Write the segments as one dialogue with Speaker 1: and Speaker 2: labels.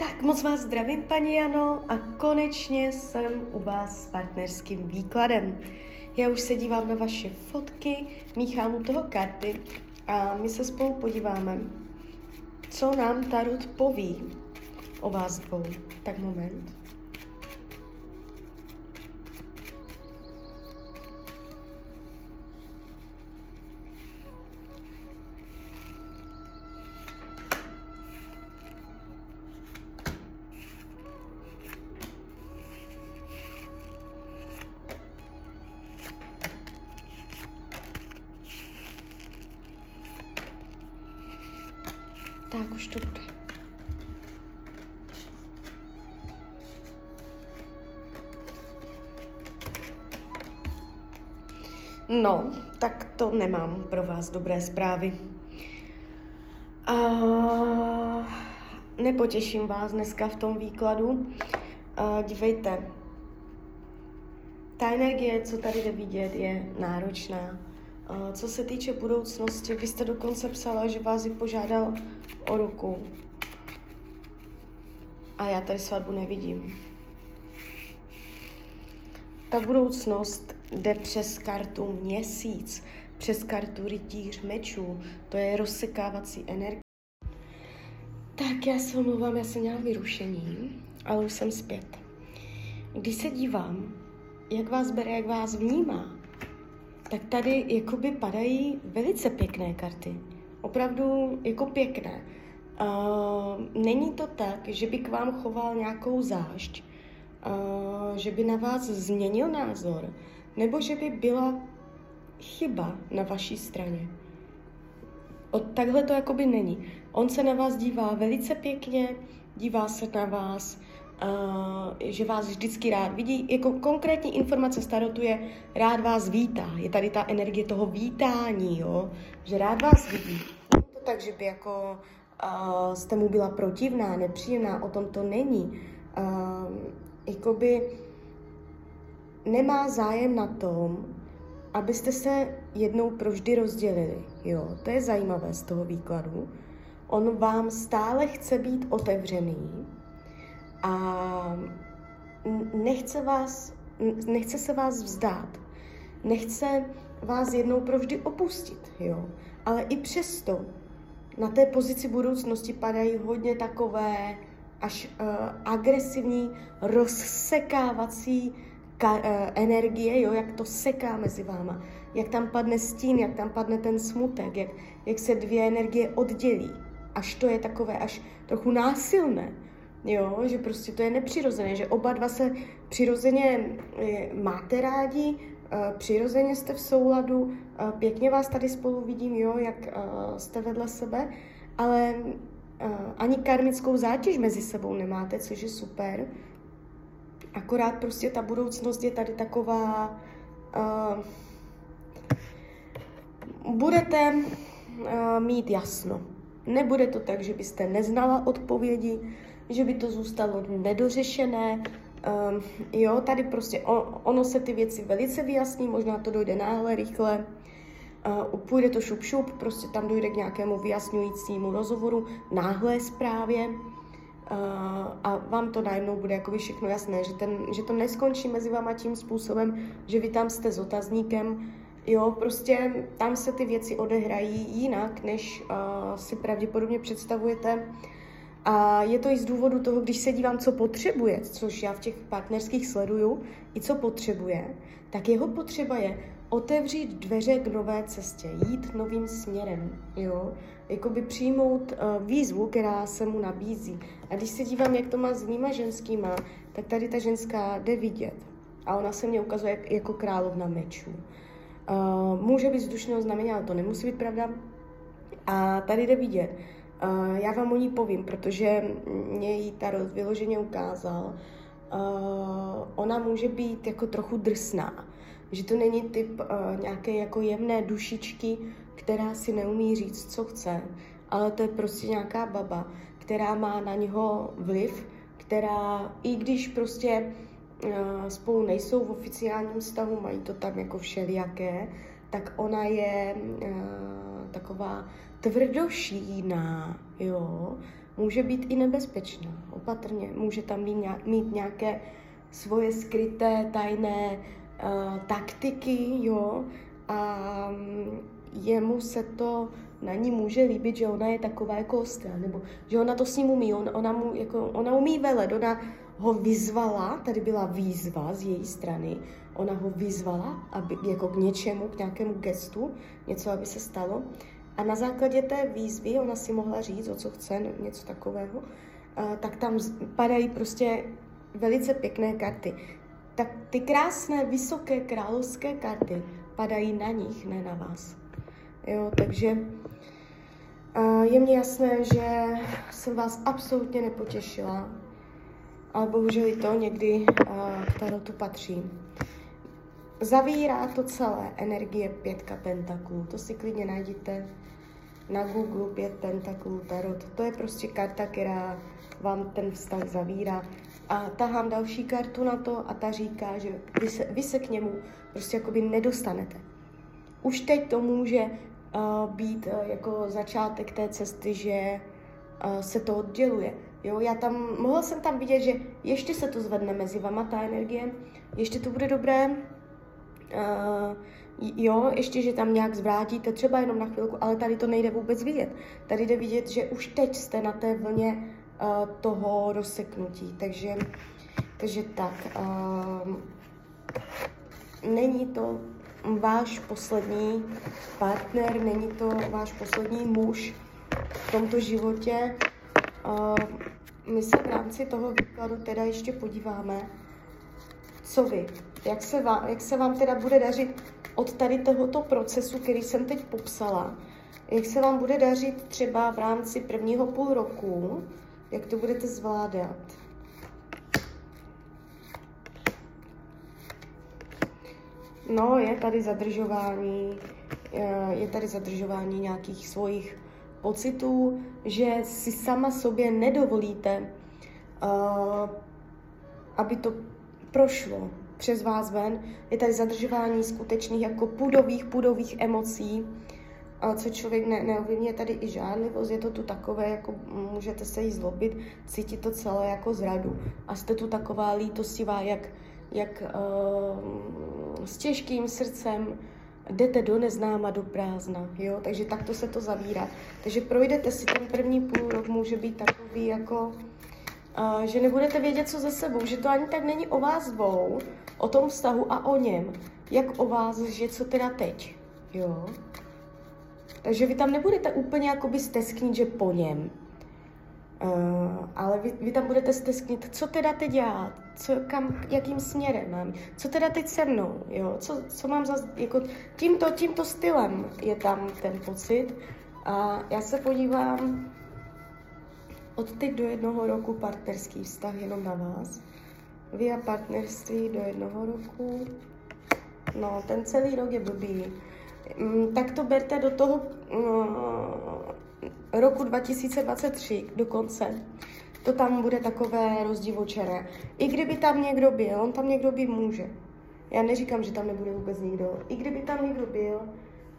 Speaker 1: Tak moc vás zdravím, paní Jano, a konečně jsem u vás s partnerským výkladem. Já už se dívám na vaše fotky, míchám u toho karty a my se spolu podíváme, co nám Tarot poví o vás dvou. Tak moment. Tak už to bude. No, tak to nemám pro vás dobré zprávy. A nepotěším vás dneska v tom výkladu. A dívejte, ta energie, co tady jde vidět, je náročná. A co se týče budoucnosti, vy jste dokonce psala, že vás ji požádal o ruku. A já tady svatbu nevidím. Ta budoucnost jde přes kartu měsíc, přes kartu rytíř mečů. To je rozsekávací energie. Tak já se omlouvám, já jsem měla vyrušení, ale už jsem zpět. Když se dívám, jak vás bere, jak vás vnímá, tak tady jakoby padají velice pěkné karty. Opravdu jako pěkné. Uh, není to tak, že by k vám choval nějakou zášť, uh, že by na vás změnil názor, nebo že by byla chyba na vaší straně. O, takhle to jakoby není. On se na vás dívá velice pěkně, dívá se na vás, že vás vždycky rád vidí. Jako konkrétní informace starotu je, rád vás vítá. Je tady ta energie toho vítání, jo? že rád vás vidí. Není to tak, že by jako uh, jste mu byla protivná, nepříjemná, o tom to není. Uh, jakoby nemá zájem na tom, abyste se jednou provždy rozdělili. Jo, to je zajímavé z toho výkladu. On vám stále chce být otevřený a nechce, vás, nechce se vás vzdát. Nechce vás jednou provždy opustit, jo. Ale i přesto na té pozici budoucnosti padají hodně takové až uh, agresivní, rozsekávací ka- uh, energie, jo, jak to seká mezi váma, jak tam padne stín, jak tam padne ten smutek, jak, jak se dvě energie oddělí. Až to je takové, až trochu násilné, jo, že prostě to je nepřirozené, že oba dva se přirozeně eh, máte rádi, uh, přirozeně jste v souladu, uh, pěkně vás tady spolu vidím, jo, jak jste vedle sebe, ale ani karmickou zátěž mezi sebou nemáte, což je super. Akorát prostě ta budoucnost je tady taková... Budete mít jasno. Nebude to tak, že byste neznala odpovědi, že by to zůstalo nedořešené. Um, jo, tady prostě on, ono se ty věci velice vyjasní, možná to dojde náhle, rychle. Uh, půjde to šup šup, prostě tam dojde k nějakému vyjasňujícímu rozhovoru, náhlé zprávě uh, a vám to najednou bude jako všechno jasné, že, ten, že to neskončí mezi váma tím způsobem, že vy tam jste s otazníkem, jo, prostě tam se ty věci odehrají jinak, než uh, si pravděpodobně představujete. A je to i z důvodu toho, když se dívám, co potřebuje, což já v těch partnerských sleduju, i co potřebuje, tak jeho potřeba je otevřít dveře k nové cestě, jít novým směrem, jo, jakoby přijmout uh, výzvu, která se mu nabízí. A když se dívám, jak to má s jinýma ženskýma, tak tady ta ženská jde vidět. A ona se mě ukazuje jak, jako královna mečů. Uh, může být vzdušného znamení, ale to nemusí být pravda. A tady jde vidět. Uh, já vám o ní povím, protože mě jí Tarot vyloženě ukázal. Uh, ona může být jako trochu drsná že to není typ uh, nějaké jako jemné dušičky, která si neumí říct, co chce, ale to je prostě nějaká baba, která má na něho vliv, která, i když prostě spolu nejsou v oficiálním stavu, mají to tam jako všelijaké, tak ona je taková tvrdošíná, jo, může být i nebezpečná. opatrně. Může tam mít, mít nějaké svoje skryté, tajné uh, taktiky, jo, a um, jemu se to na ní může líbit, že ona je taková jako ostrá, nebo že ona to s ním umí, on, ona, mu, jako, ona umí velet, ona ho vyzvala, tady byla výzva z její strany, ona ho vyzvala aby, jako k něčemu, k nějakému gestu, něco, aby se stalo. A na základě té výzvy ona si mohla říct, o co chce, něco takového, tak tam padají prostě velice pěkné karty. Tak ty krásné, vysoké královské karty padají na nich, ne na vás. Jo, takže je mně jasné, že jsem vás absolutně nepotěšila, ale bohužel i to někdy k tarotu patří. Zavírá to celé energie pětka pentaklů. To si klidně najdete na Google pět pentaklů tarot. To je prostě karta, která vám ten vztah zavírá. A tahám další kartu na to a ta říká, že vy se, vy se k němu prostě jakoby nedostanete. Už teď to může uh, být uh, jako začátek té cesty, že uh, se to odděluje. Jo, já tam, mohla jsem tam vidět, že ještě se to zvedne mezi vama, ta energie, ještě to bude dobré, jo, ještě, že tam nějak zvrátíte, třeba jenom na chvilku, ale tady to nejde vůbec vidět. Tady jde vidět, že už teď jste na té vlně uh, toho rozseknutí, takže, takže tak. Uh, není to váš poslední partner, není to váš poslední muž v tomto životě. Uh, my se v rámci toho výkladu teda ještě podíváme, co vy, jak se, vám, jak se vám teda bude dařit od tady tohoto procesu, který jsem teď popsala, jak se vám bude dařit třeba v rámci prvního půl roku, jak to budete zvládat. No, je tady zadržování, je tady zadržování nějakých svých pocitů, že si sama sobě nedovolíte, uh, aby to prošlo přes vás ven. Je tady zadržování skutečných jako pudových, pudových emocí, co člověk ne, neovlivňuje. tady i žádlivost, je to tu takové, jako můžete se jí zlobit, cítit to celé jako zradu. A jste tu taková lítostivá, jak, jak uh, s těžkým srdcem jdete do neznáma, do prázdna, jo, takže takto se to zavírá. Takže projdete si ten první půl rok, může být takový jako, že nebudete vědět, co ze sebou, že to ani tak není o vás dvou, o tom vztahu a o něm, jak o vás, že co teda teď, jo. Takže vy tam nebudete úplně jakoby stesknit, že po něm, Uh, ale vy, vy tam budete stesknit, co teda teď dělat, co, kam, jakým směrem mám, co teda teď se mnou, jo, co, co mám za, jako tímto, tímto stylem je tam ten pocit a já se podívám od teď do jednoho roku partnerský vztah jenom na vás. Vy a partnerství do jednoho roku, no ten celý rok je blbý. Mm, tak to berte do toho, no, roku 2023 dokonce, to tam bude takové rozdivočené. I kdyby tam někdo byl, on tam někdo být může. Já neříkám, že tam nebude vůbec nikdo. I kdyby tam někdo byl,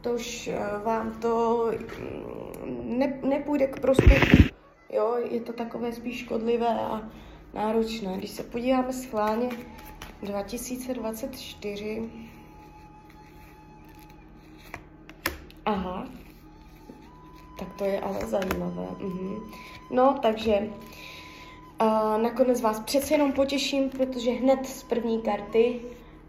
Speaker 1: tož eh, vám to mm, ne, nepůjde k prospěchu. Jo, je to takové spíš škodlivé a náročné. Když se podíváme schválně 2024, aha, tak to je ale zajímavé. Mhm. No, takže uh, nakonec vás přece jenom potěším, protože hned z první karty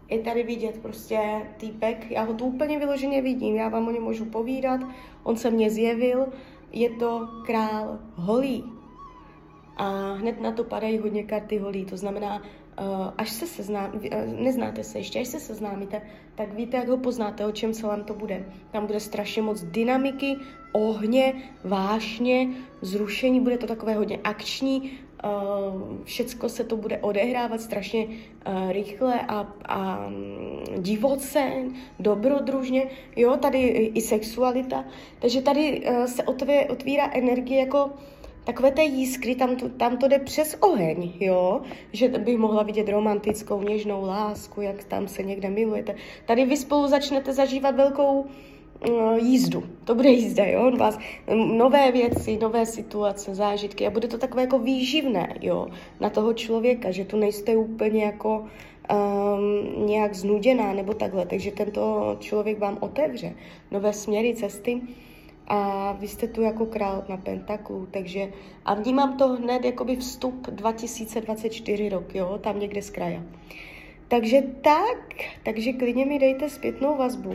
Speaker 1: je tady vidět prostě týpek. Já ho tu úplně vyloženě vidím, já vám o něm můžu povídat. On se mně zjevil, je to král holí. A hned na to padají hodně karty holí, to znamená, Uh, až se seznámíte, eh, neznáte se ještě, až se seznámíte, tak víte, jak ho poznáte, o čem celém to bude. Tam bude strašně moc dynamiky, ohně, vášně, zrušení, bude to takové hodně akční, všecko se to bude odehrávat strašně uh, rychle a, a um, divoce, dobrodružně, jo, tady i sexualita, takže tady uh, se otvírá energie jako takové té jiskry, tam to, tam to jde přes oheň, jo, že bych mohla vidět romantickou, něžnou lásku, jak tam se někde milujete. Tady vy spolu začnete zažívat velkou jízdu. To bude jízda, jo? Vás, nové věci, nové situace, zážitky a bude to takové jako výživné, jo? Na toho člověka, že tu nejste úplně jako um, nějak znuděná nebo takhle, takže tento člověk vám otevře nové směry, cesty a vy jste tu jako král na pentaklu, takže a vnímám to hned jakoby vstup 2024 rok, jo, tam někde z kraja. Takže tak, takže klidně mi dejte zpětnou vazbu,